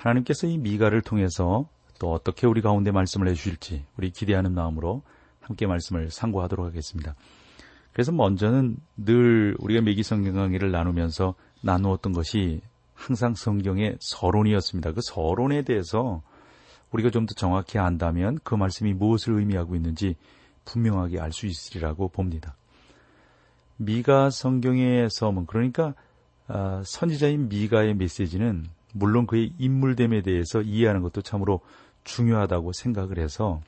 하나님께서 이 미가를 통해서 또 어떻게 우리 가운데 말씀을 해주실지 우리 기대하는 마음으로 함께 말씀을 상고하도록 하겠습니다. 그래서 먼저는 늘 우리가 매기 성경 강의를 나누면서 나누었던 것이 항상 성경의 서론이었습니다. 그 서론에 대해서 우리가 좀 더 정확히 안다면 그 말씀이 무엇을 의미하고 있는지 분명하게 알 수 있으리라고 봅니다. 미가 성경의 서문 그러니까 아, 선지자인 미가의 메시지는 물론 그의 인물됨에 대해서 이해하는 것도 참으로 중요하다고 생각을 해서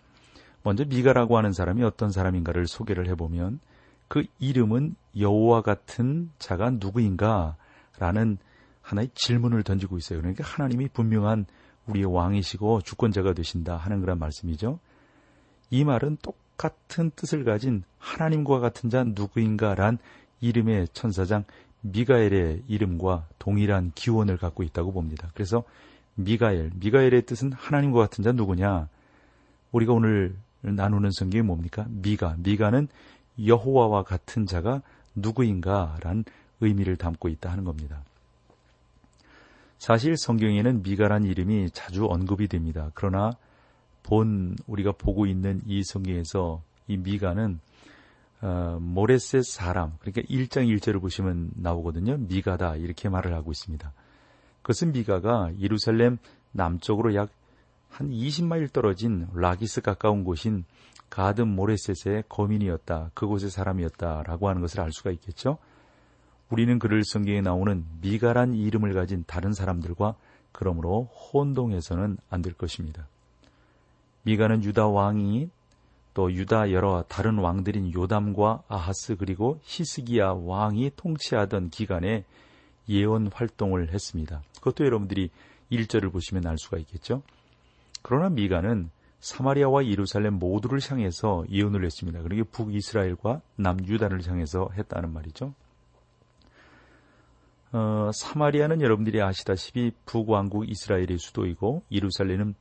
먼저 미가라고 하는 사람이 어떤 사람인가를 소개를 해보면 그 이름은 여호와 같은 자가 누구인가라는 하나의 질문을 던지고 있어요. 그러니까 하나님이 분명한 우리의 왕이시고 주권자가 되신다 하는 그런 말씀이죠. 이 말은 똑같은 뜻을 가진 하나님과 같은 자 누구인가란 이름의 천사장 미가엘의 이름과 동일한 기원을 갖고 있다고 봅니다. 그래서 미가엘, 미가엘의 뜻은 하나님과 같은 자 누구냐? 우리가 오늘 나누는 성경이 뭡니까? 미가, 미가는 여호와와 같은 자가 누구인가란 의미를 담고 있다 하는 겁니다. 사실 성경에는 미가란 이름이 자주 언급이 됩니다. 그러나 본 우리가 보고 있는 이 성경에서 이 미가는 어, 모레셋 사람, 그러니까 1장 1절을 보시면 나오거든요. 미가다 이렇게 말을 하고 있습니다. 그것은 미가가 예루살렘 남쪽으로 약 한 20마일 떨어진 라기스 가까운 곳인 가든 모레셋의 거민이었다. 그곳의 사람이었다라고 하는 것을 알 수가 있겠죠. 우리는 그를 성경에 나오는 미가란 이름을 가진 다른 사람들과 그러므로 혼동해서는 안 될 것입니다. 미가는 유다 왕이 또 유다 여러 다른 왕들인 요담과 아하스 그리고 히스기야 왕이 통치하던 기간에 예언 활동을 했습니다. 그것도 여러분들이 1절을 보시면 알 수가 있겠죠. 그러나 미가는 사마리아와 예루살렘 모두를 향해서 예언을 했습니다. 그러니까 북이스라엘과 남유다를 향해서 했다는 말이죠. 어, 사마리아는 여러분들이 아시다시피 북왕국 이스라엘의 수도이고 예루살렘은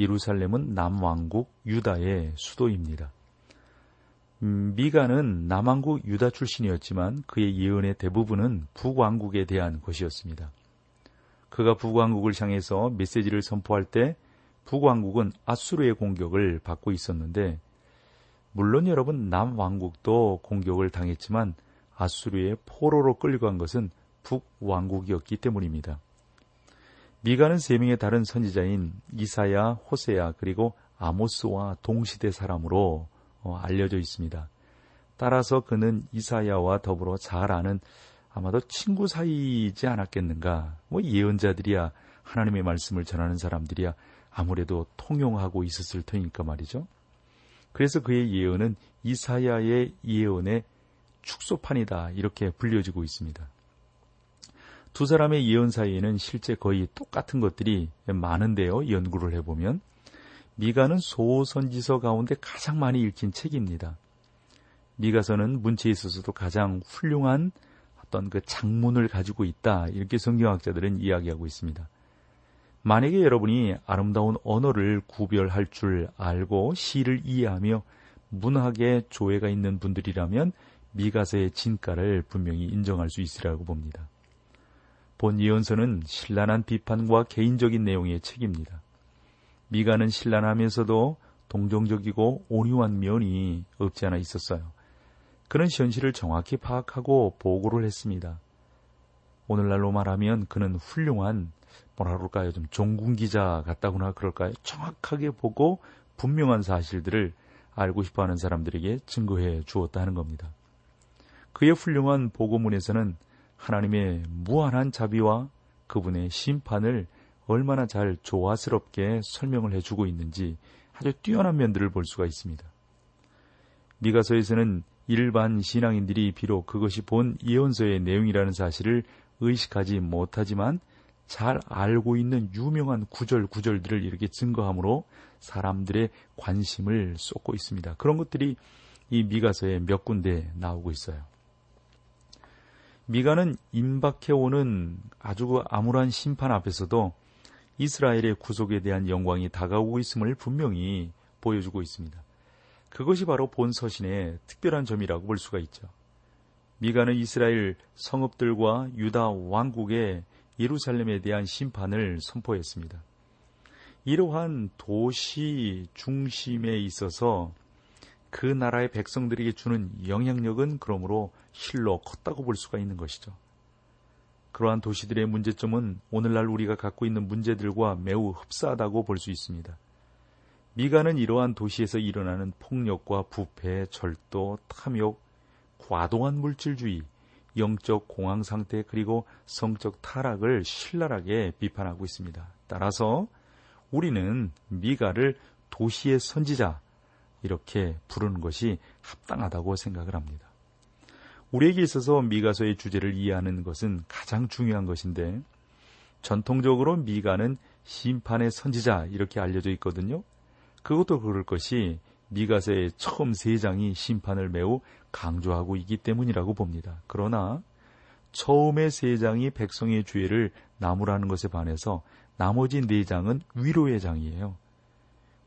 예루살렘은 남왕국 유다의 수도입니다. 음, 미가는 남왕국 유다 출신이었지만 그의 예언의 대부분은 북왕국에 대한 것이었습니다. 그가 북왕국을 향해서 메시지를 선포할 때 북왕국은 아수르의 공격을 받고 있었는데 물론 여러분 남왕국도 공격을 당했지만 아수르의 포로로 끌려간 것은 북왕국이었기 때문입니다. 미가는 세 명의 다른 선지자인 이사야, 호세야 그리고 아모스와 동시대 사람으로 어, 알려져 있습니다. 따라서 그는 이사야와 더불어 잘 아는 아마도 친구 사이이지 않았겠는가. 뭐 예언자들이야 하나님의 말씀을 전하는 사람들이야 아무래도 통용하고 있었을 테니까 말이죠. 그래서 그의 예언은 이사야의 예언의 축소판이다 이렇게 불려지고 있습니다. 두 사람의 예언 사이에는 실제 거의 똑같은 것들이 많은데요. 연구를 해보면 미가는 소선지서 가운데 가장 많이 읽힌 책입니다. 미가서는 문체에 있어서도 가장 훌륭한 어떤 그 장문을 가지고 있다. 이렇게 성경학자들은 이야기하고 있습니다. 만약에 여러분이 아름다운 언어를 구별할 줄 알고 시를 이해하며 문학에 조예가 있는 분들이라면 미가서의 진가를 분명히 인정할 수 있으라고 봅니다. 본 예언서는 신란한 비판과 개인적인 내용의 책입니다. 미가는 신란하면서도 동정적이고 온유한 면이 없지 않아 있었어요. 그런 현실을 정확히 파악하고 보고를 했습니다. 오늘날로 말하면 그는 훌륭한 뭐라 그럴까요? 좀 종군 기자 같다거나 그럴까요? 정확하게 보고 분명한 사실들을 알고 싶어 하는 사람들에게 증거해 주었다는 겁니다. 그의 훌륭한 보고문에서는 하나님의 무한한 자비와 그분의 심판을 얼마나 잘 조화스럽게 설명을 해주고 있는지 아주 뛰어난 면들을 볼 수가 있습니다. 미가서에서는 일반 신앙인들이 비록 그것이 본 예언서의 내용이라는 사실을 의식하지 못하지만 잘 알고 있는 유명한 구절 구절들을 이렇게 증거함으로 사람들의 관심을 쏟고 있습니다. 그런 것들이 이 미가서에 몇 군데 나오고 있어요. 미가는 임박해오는 아주 암울한 심판 앞에서도 이스라엘의 구속에 대한 영광이 다가오고 있음을 분명히 보여주고 있습니다. 그것이 바로 본 서신의 특별한 점이라고 볼 수가 있죠. 미가는 이스라엘 성읍들과 유다 왕국의 예루살렘에 대한 심판을 선포했습니다. 이러한 도시 중심에 있어서 그 나라의 백성들에게 주는 영향력은 그러므로 실로 컸다고 볼 수가 있는 것이죠. 그러한 도시들의 문제점은 오늘날 우리가 갖고 있는 문제들과 매우 흡사하다고 볼 수 있습니다. 미가는 이러한 도시에서 일어나는 폭력과 부패, 절도, 탐욕, 과도한 물질주의, 영적 공황 상태 그리고 성적 타락을 신랄하게 비판하고 있습니다. 따라서 우리는 미가를 도시의 선지자 이렇게 부르는 것이 합당하다고 생각을 합니다. 우리에게 있어서 미가서의 주제를 이해하는 것은 가장 중요한 것인데 전통적으로 미가는 심판의 선지자 이렇게 알려져 있거든요. 그것도 그럴 것이 미가서의 처음 세 장이 심판을 매우 강조하고 있기 때문이라고 봅니다. 그러나 처음의 세 장이 백성의 죄를 나무라는 것에 반해서 나머지 네 장은 위로의 장이에요.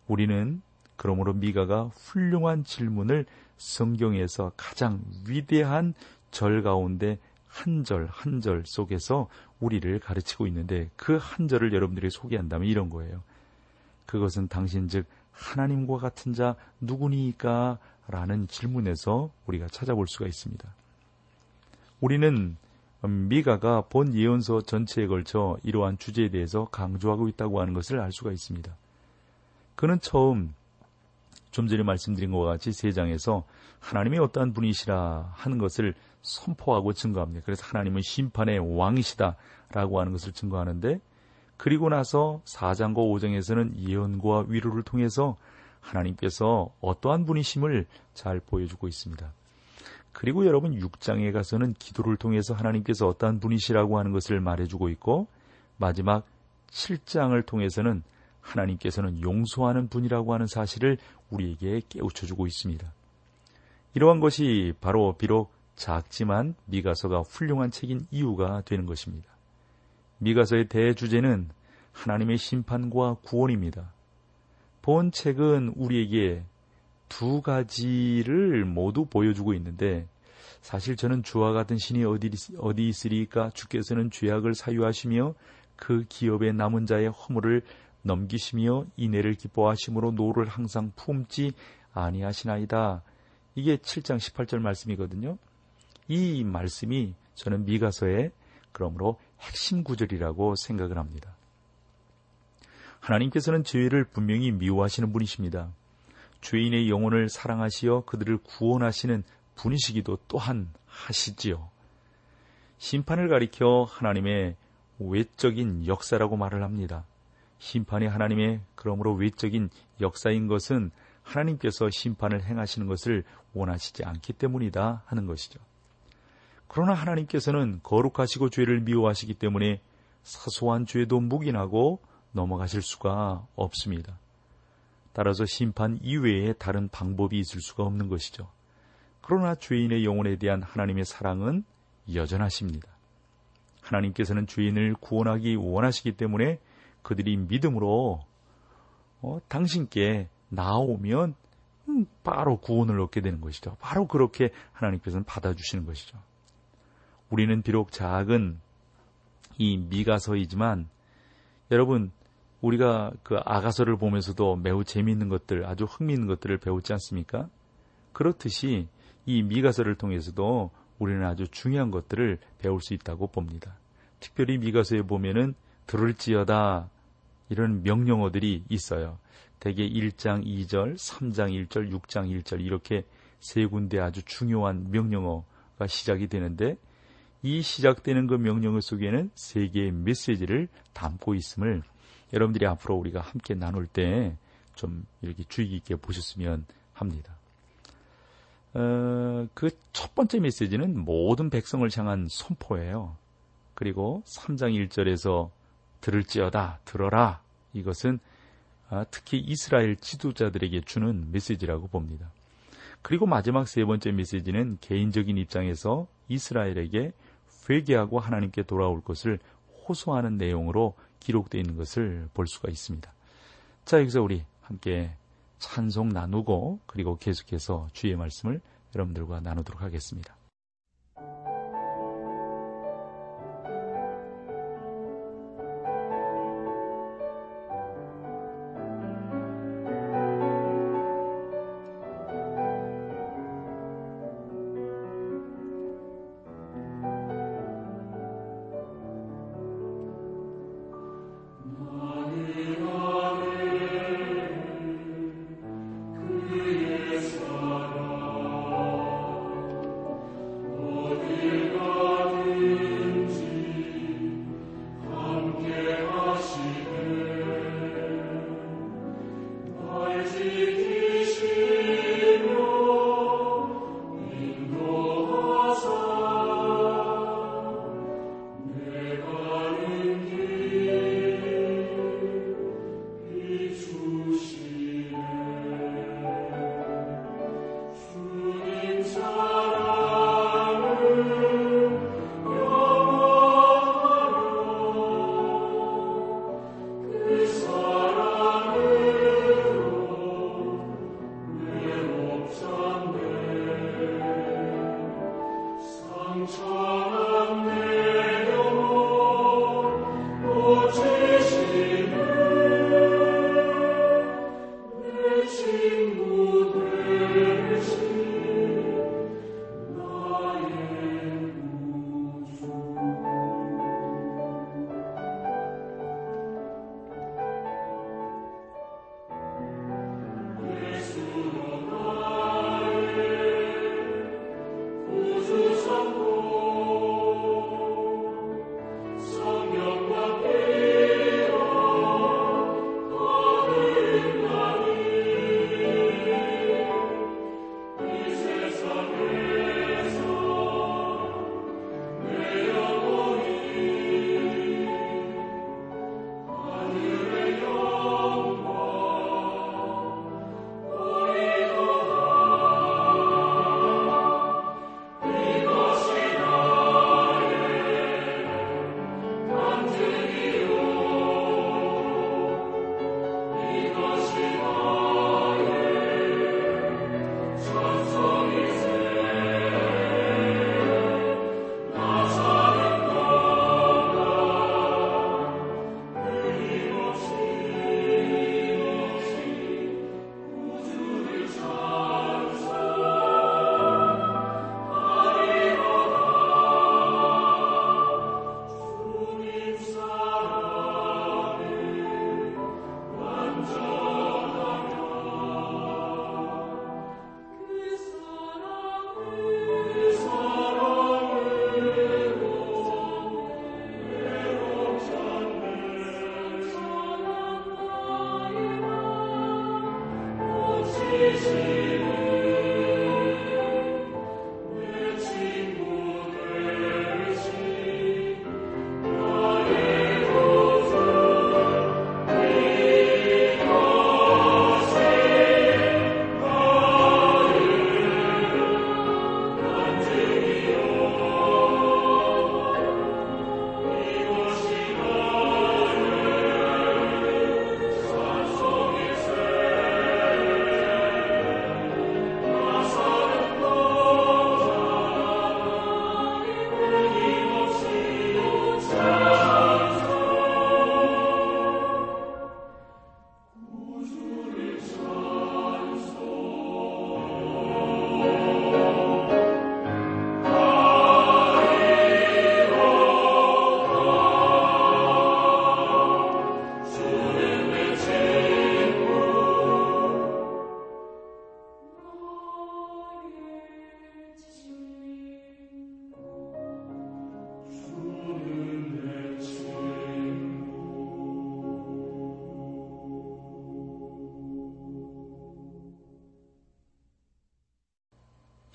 우리는 그러므로 미가가 훌륭한 질문을 성경에서 가장 위대한 절 가운데 한 절 한 절 속에서 우리를 가르치고 있는데 그 한 절을 여러분들이 소개한다면 이런 거예요. 그것은 당신 즉 하나님과 같은 자 누구니까? 라는 질문에서 우리가 찾아볼 수가 있습니다. 우리는 미가가 본 예언서 전체에 걸쳐 이러한 주제에 대해서 강조하고 있다고 하는 것을 알 수가 있습니다. 그는 처음 좀 전에 말씀드린 것과 같이 세 장에서 하나님이 어떠한 분이시라 하는 것을 선포하고 증거합니다. 그래서 하나님은 심판의 왕이시다라고 하는 것을 증거하는데 그리고 나서 4장과 5장에서는 예언과 위로를 통해서 하나님께서 어떠한 분이심을 잘 보여주고 있습니다. 그리고 여러분 6장에 가서는 기도를 통해서 하나님께서 어떠한 분이시라고 하는 것을 말해주고 있고 마지막 7장을 통해서는 하나님께서는 용서하는 분이라고 하는 사실을 우리에게 깨우쳐주고 있습니다. 이러한 것이 바로 비록 작지만 미가서가 훌륭한 책인 이유가 되는 것입니다. 미가서의 대주제는 하나님의 심판과 구원입니다. 본 책은 우리에게 두 가지를 모두 보여주고 있는데 사실 저는 주와 같은 신이 어디, 어디 있으리까 주께서는 죄악을 사유하시며 그 기업의 남은 자의 허물을 넘기시며 인애를 기뻐하시므로 노를 항상 품지 아니하시나이다. 이게 7장 18절 말씀이거든요. 이 말씀이 저는 미가서의 그러므로 핵심 구절이라고 생각을 합니다. 하나님께서는 죄를 분명히 미워하시는 분이십니다. 죄인의 영혼을 사랑하시어 그들을 구원하시는 분이시기도 또한 하시지요. 심판을 가리켜 하나님의 외적인 역사라고 말을 합니다. 심판이 하나님의 그러므로 외적인 역사인 것은 하나님께서 심판을 행하시는 것을 원하시지 않기 때문이다 하는 것이죠. 그러나 하나님께서는 거룩하시고 죄를 미워하시기 때문에 사소한 죄도 묵인하고 넘어가실 수가 없습니다. 따라서 심판 이외에 다른 방법이 있을 수가 없는 것이죠. 그러나 죄인의 영혼에 대한 하나님의 사랑은 여전하십니다. 하나님께서는 죄인을 구원하기 원하시기 때문에 그들이 믿음으로 어, 당신께 나오면 음, 바로 구원을 얻게 되는 것이죠. 바로 그렇게 하나님께서는 받아주시는 것이죠. 우리는 비록 작은 이 미가서이지만 여러분 우리가 그 아가서를 보면서도 매우 재미있는 것들, 아주 흥미있는 것들을 배우지 않습니까? 그렇듯이 이 미가서를 통해서도 우리는 아주 중요한 것들을 배울 수 있다고 봅니다. 특별히 미가서에 보면은 들을지어다 이런 명령어들이 있어요. 대개 1장 2절, 3장 1절, 6장 1절 이렇게 세 군데 아주 중요한 명령어가 시작이 되는데 이 시작되는 그 명령어 속에는 세 개의 메시지를 담고 있음을 여러분들이 앞으로 우리가 함께 나눌 때 좀 이렇게 주의 깊게 보셨으면 합니다. 어, 그 첫 번째 메시지는 모든 백성을 향한 선포예요. 그리고 3장 1절에서 들을지어다 들어라 이것은 아, 특히 이스라엘 지도자들에게 주는 메시지라고 봅니다. 그리고 마지막 세 번째 메시지는 개인적인 입장에서 이스라엘에게 회개하고 하나님께 돌아올 것을 호소하는 내용으로 기록되어 있는 것을 볼 수가 있습니다. 자, 여기서 우리 함께 찬송 나누고 그리고 계속해서 주의 말씀을 여러분들과 나누도록 하겠습니다.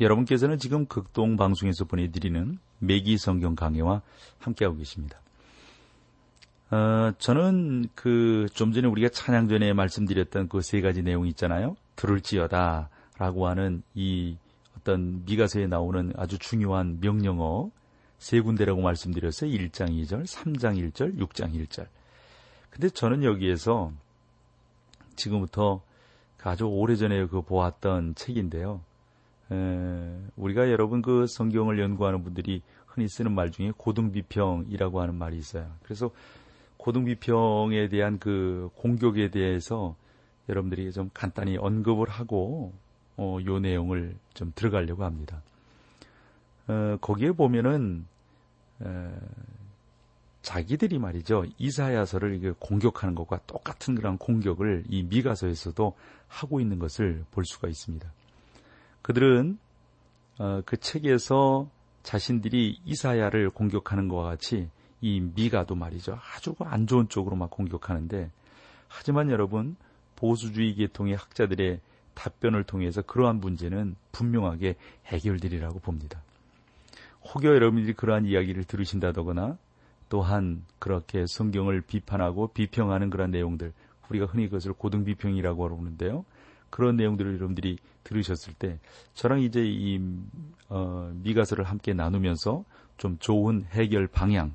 여러분께서는 지금 극동 방송에서 보내드리는 매기 성경 강해와 함께하고 계십니다. 어, 저는 그 좀 전에 우리가 찬양 전에 말씀드렸던 그 세 가지 내용 있잖아요. 들을지어다 라고 하는 이 어떤 미가서에 나오는 아주 중요한 명령어 세 군데라고 말씀드렸어요. 1장 2절, 3장 1절, 6장 1절. 근데 저는 여기에서 지금부터 아주 오래전에 그 보았던 책인데요. 에, 우리가 여러분 그 성경을 연구하는 분들이 흔히 쓰는 말 중에 고등비평이라고 하는 말이 있어요. 그래서 고등비평에 대한 그 공격에 대해서 여러분들이 좀 간단히 언급을 하고 어, 요 내용을 좀 들어가려고 합니다. 어, 거기에 보면은 에, 자기들이 말이죠 이사야서를 공격하는 것과 똑같은 그런 공격을 이 미가서에서도 하고 있는 것을 볼 수가 있습니다. 그들은 어, 그 책에서 자신들이 이사야를 공격하는 것과 같이 이 미가도 말이죠 아주 안 좋은 쪽으로 막 공격하는데 하지만 여러분 보수주의 계통의 학자들의 답변을 통해서 그러한 문제는 분명하게 해결되리라고 봅니다. 혹여 여러분들이 그러한 이야기를 들으신다거나 또한 그렇게 성경을 비판하고 비평하는 그런 내용들 우리가 흔히 그것을 고등 비평이라고 하는데요. 그런 내용들을 여러분들이 들으셨을 때 저랑 이제 이 어, 미가서를 함께 나누면서 좀 좋은 해결 방향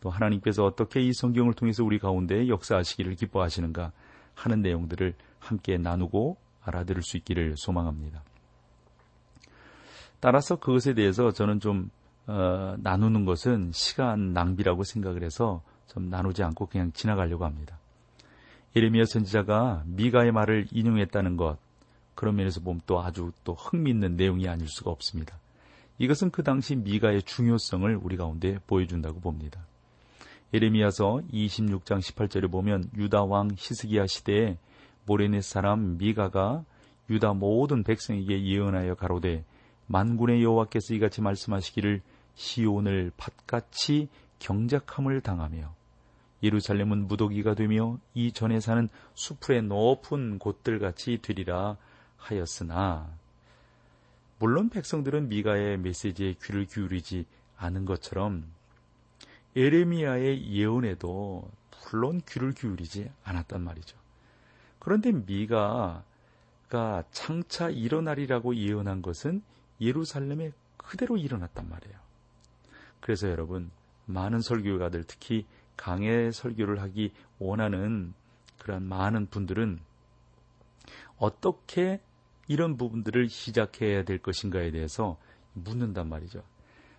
또 하나님께서 어떻게 이 성경을 통해서 우리 가운데 역사하시기를 기뻐하시는가 하는 내용들을 함께 나누고 알아들을 수 있기를 소망합니다. 따라서 그것에 대해서 저는 좀 어, 나누는 것은 시간 낭비라고 생각을 해서 좀 나누지 않고 그냥 지나가려고 합니다. 예레미야 선지자가 미가의 말을 인용했다는 것 그런 면에서 보면 또 아주 또 흥미있는 내용이 아닐 수가 없습니다. 이것은 그 당시 미가의 중요성을 우리 가운데 보여준다고 봅니다. 예레미야서 26장 18절에 보면 유다 왕 히스기야 시대에 모레넷 사람 미가가 유다 모든 백성에게 예언하여 가로되 만군의 여호와께서 이같이 말씀하시기를 시온을 밭같이 경작함을 당하며 예루살렘은 무더기가 되며 이 전에 사는 수풀의 높은 곳들 같이 되리라 하였으나 물론 백성들은 미가의 메시지에 귀를 기울이지 않은 것처럼 에레미야의 예언에도 물론 귀를 기울이지 않았단 말이죠. 그런데 미가가 창차 일어나리라고 예언한 것은 예루살렘에 그대로 일어났단 말이에요. 그래서 여러분 많은 설교가들 특히 강의 설교를 하기 원하는 그런 많은 분들은 어떻게 이런 부분들을 시작해야 될 것인가에 대해서 묻는단 말이죠.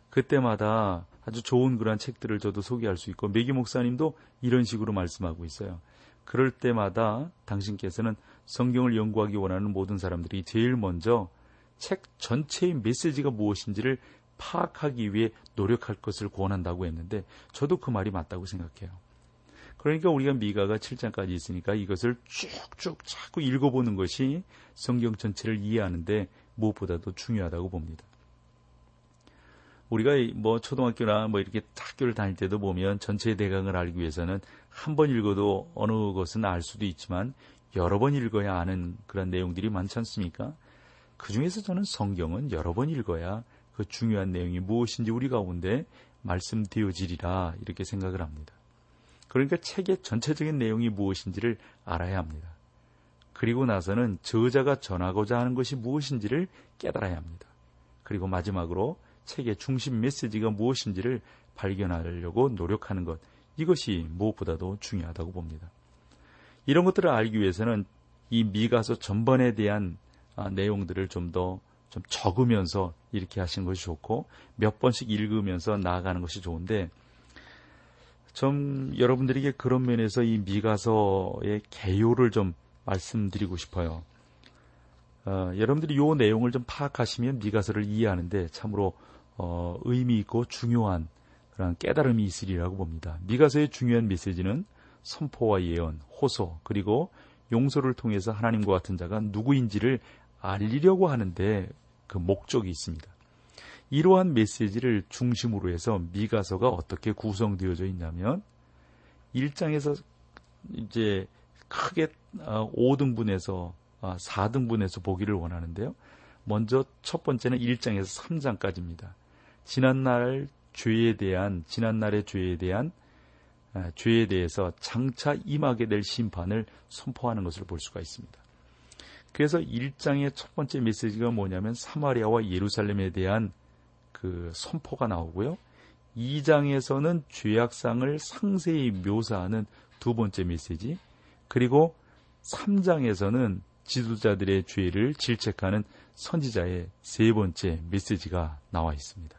그때마다 아주 좋은 그런 책들을 저도 소개할 수 있고 메기 목사님도 이런 식으로 말씀하고 있어요. 그럴 때마다 당신께서는 성경을 연구하기 원하는 모든 사람들이 제일 먼저 책 전체의 메시지가 무엇인지를 파악하기 위해 노력할 것을 권한다고 했는데 저도 그 말이 맞다고 생각해요. 그러니까 우리가 미가가 7장까지 있으니까 이것을 쭉쭉 자꾸 읽어보는 것이 성경 전체를 이해하는데 무엇보다도 중요하다고 봅니다. 우리가 뭐 초등학교나 뭐 이렇게 학교를 다닐 때도 보면 전체의 대강을 알기 위해서는 한 번 읽어도 어느 것은 알 수도 있지만 여러 번 읽어야 아는 그런 내용들이 많지 않습니까? 그 중에서 저는 성경은 여러 번 읽어야 그 중요한 내용이 무엇인지 우리 가운데 말씀되어지리라 이렇게 생각을 합니다. 그러니까 책의 전체적인 내용이 무엇인지를 알아야 합니다. 그리고 나서는 저자가 전하고자 하는 것이 무엇인지를 깨달아야 합니다. 그리고 마지막으로 책의 중심 메시지가 무엇인지를 발견하려고 노력하는 것, 이것이 무엇보다도 중요하다고 봅니다. 이런 것들을 알기 위해서는 이 미가서 전반에 대한 아, 내용들을 좀더 좀좀 적으면서 이렇게 하시는 것이 좋고 몇 번씩 읽으면서 나아가는 것이 좋은데 좀 여러분들에게 그런 면에서 이 미가서의 개요를 좀 말씀드리고 싶어요. 어, 여러분들이 이 내용을 좀 파악하시면 미가서를 이해하는데 참으로 어, 의미 있고 중요한 그런 깨달음이 있으리라고 봅니다. 미가서의 중요한 메시지는 선포와 예언, 호소, 그리고 용서를 통해서 하나님과 같은 자가 누구인지를 알리려고 하는데 그 목적이 있습니다. 이러한 메시지를 중심으로 해서 미가서가 어떻게 구성되어져 있냐면 1장에서 이제 크게 5등분해서 어, 4등분해서 아, 보기를 원하는데요. 먼저 첫 번째는 1장에서 3장까지입니다. 지난날 죄에 대한 지난날의 죄에 대한 죄에 대해서 장차 임하게 될 심판을 선포하는 것을 볼 수가 있습니다. 그래서 1장의 첫 번째 메시지가 뭐냐면 사마리아와 예루살렘에 대한 그 선포가 나오고요. 2장에서는 죄악상을 상세히 묘사하는 두 번째 메시지, 그리고 3장에서는 지도자들의 죄를 질책하는 선지자의 세 번째 메시지가 나와 있습니다.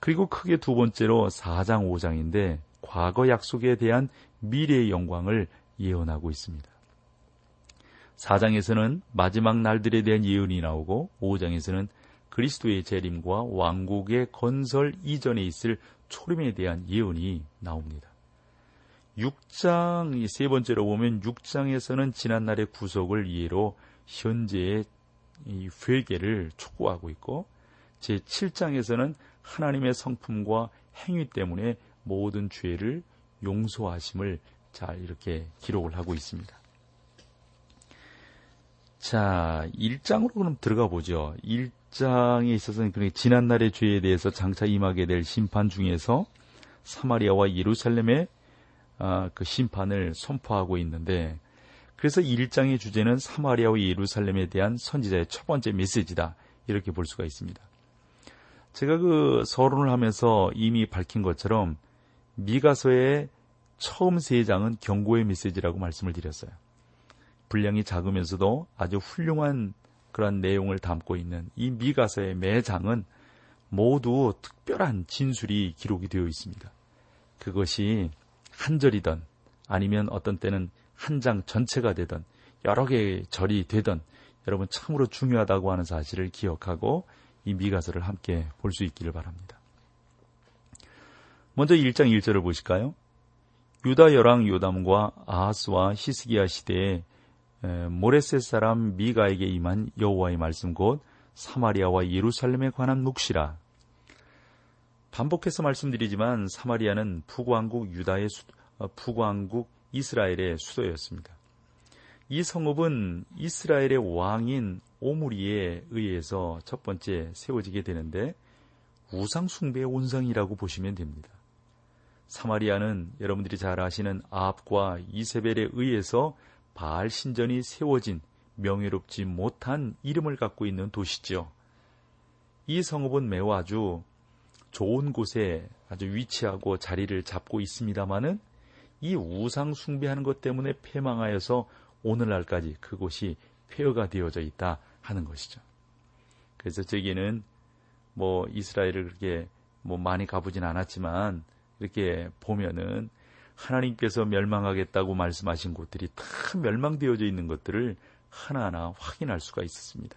그리고 크게 두 번째로 4장, 5장인데 과거 약속에 대한 미래의 영광을 예언하고 있습니다. 4장에서는 마지막 날들에 대한 예언이 나오고 5장에서는 그리스도의 재림과 왕국의 건설 이전에 있을 초림에 대한 예언이 나옵니다. 6장 세 번째로 보면 6장에서는 지난날의 구속을 이해로 현재의 회개를 촉구하고 있고 제 7장에서는 하나님의 성품과 행위 때문에 모든 죄를 용서하심을 잘 이렇게 기록을 하고 있습니다. 자, 1장으로 그럼 들어가 보죠. 1장에 있어서는 지난날의 죄에 대해서 장차 임하게 될 심판 중에서 사마리아와 예루살렘의 아, 그 심판을 선포하고 있는데 그래서 1장의 주제는 사마리아와 예루살렘에 대한 선지자의 첫 번째 메시지다. 이렇게 볼 수가 있습니다. 제가 그 서론을 하면서 이미 밝힌 것처럼 미가서의 처음 세 장은 경고의 메시지라고 말씀을 드렸어요. 분량이 작으면서도 아주 훌륭한 그런 내용을 담고 있는 이 미가서의 매 장은 모두 특별한 진술이 기록이 되어 있습니다. 그것이 한 절이든 아니면 어떤 때는 한 장 전체가 되든 여러 개의 절이 되든 여러분 참으로 중요하다고 하는 사실을 기억하고 이 미가서를 함께 볼 수 있기를 바랍니다. 먼저 1장 1절을 보실까요? 유다 여랑 요담과 아하스와 히스기야 시대에 모레셋 사람 미가에게 임한 여호와의 말씀 곧 사마리아와 예루살렘에 관한 묵시라. 반복해서 말씀드리지만 사마리아는 북왕국 유다의 수, 어, 북왕국 이스라엘의 수도였습니다. 이 성읍은 이스라엘의 왕인 오므리에 의해서 첫 번째 세워지게 되는데 우상 숭배의 온상이라고 보시면 됩니다. 사마리아는 여러분들이 잘 아시는 아합과 이세벨에 의해서 바알 신전이 세워진 명예롭지 못한 이름을 갖고 있는 도시죠. 이 성읍은 매우 아주 좋은 곳에 아주 위치하고 자리를 잡고 있습니다마는 이 우상 숭배하는 것 때문에 폐망하여서 오늘날까지 그곳이 폐허가 되어져 있다 하는 것이죠. 그래서 저기는 뭐 이스라엘을 그렇게 뭐 많이 가보진 않았지만 이렇게 보면은 하나님께서 멸망하겠다고 말씀하신 곳들이 다 멸망되어져 있는 것들을 하나하나 확인할 수가 있었습니다.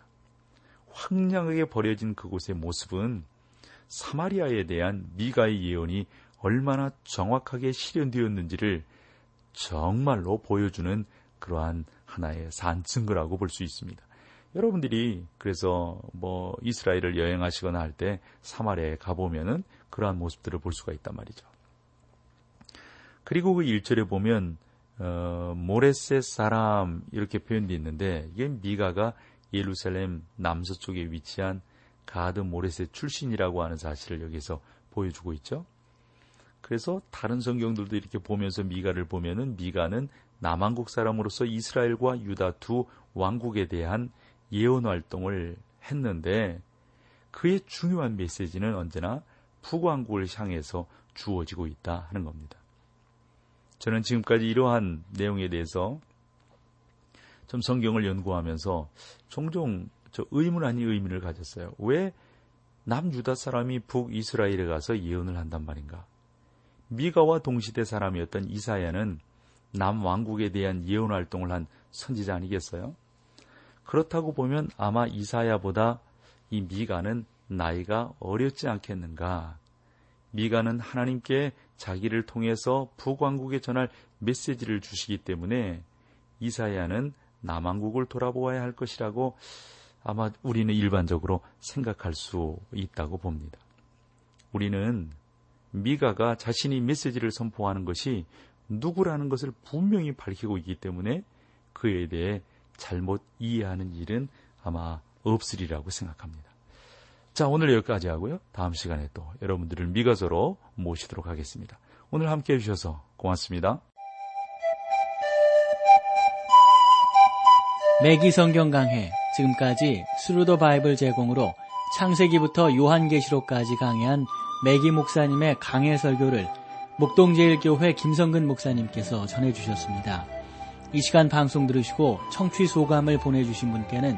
황량하게 버려진 그곳의 모습은 사마리아에 대한 미가의 예언이 얼마나 정확하게 실현되었는지를 정말로 보여주는 그러한 하나의 산증거라고 볼 수 있습니다. 여러분들이 그래서 뭐 이스라엘을 여행하시거나 할 때 사마리아에 가보면은 그러한 모습들을 볼 수가 있단 말이죠. 그리고 그 1절에 보면 어, 모레셋 사람 이렇게 표현되어 있는데 이게 미가가 예루살렘 남서쪽에 위치한 가드 모레셋 출신이라고 하는 사실을 여기서 보여주고 있죠. 그래서 다른 성경들도 이렇게 보면서 미가를 보면은 미가는 남한국 사람으로서 이스라엘과 유다 두 왕국에 대한 예언 활동을 했는데 그의 중요한 메시지는 언제나 북왕국을 향해서 주어지고 있다 하는 겁니다. 저는 지금까지 이러한 내용에 대해서 좀 성경을 연구하면서 종종 저 의문 아닌 의문을 가졌어요. 왜 남유다 사람이 북이스라엘에 가서 예언을 한단 말인가? 미가와 동시대 사람이었던 이사야는 남왕국에 대한 예언 활동을 한 선지자 아니겠어요? 그렇다고 보면 아마 이사야보다 이 미가는 나이가 어렸지 않겠는가? 미가는 하나님께 자기를 통해서 북왕국에 전할 메시지를 주시기 때문에 이사야는 남왕국을 돌아보아야 할 것이라고 아마 우리는 일반적으로 생각할 수 있다고 봅니다. 우리는 미가가 자신이 메시지를 선포하는 것이 누구라는 것을 분명히 밝히고 있기 때문에 그에 대해 잘못 이해하는 일은 아마 없으리라고 생각합니다. 자, 오늘 여기까지 하고요. 다음 시간에 또 여러분들을 미가서로 모시도록 하겠습니다. 오늘 함께 해주셔서 고맙습니다. 매기 성경 강해 지금까지 Thru the Bible 제공으로 창세기부터 요한계시록까지 강해한 매기 목사님의 강해 설교를 목동제일교회 김성근 목사님께서 전해주셨습니다. 이 시간 방송 들으시고 청취 소감을 보내주신 분께는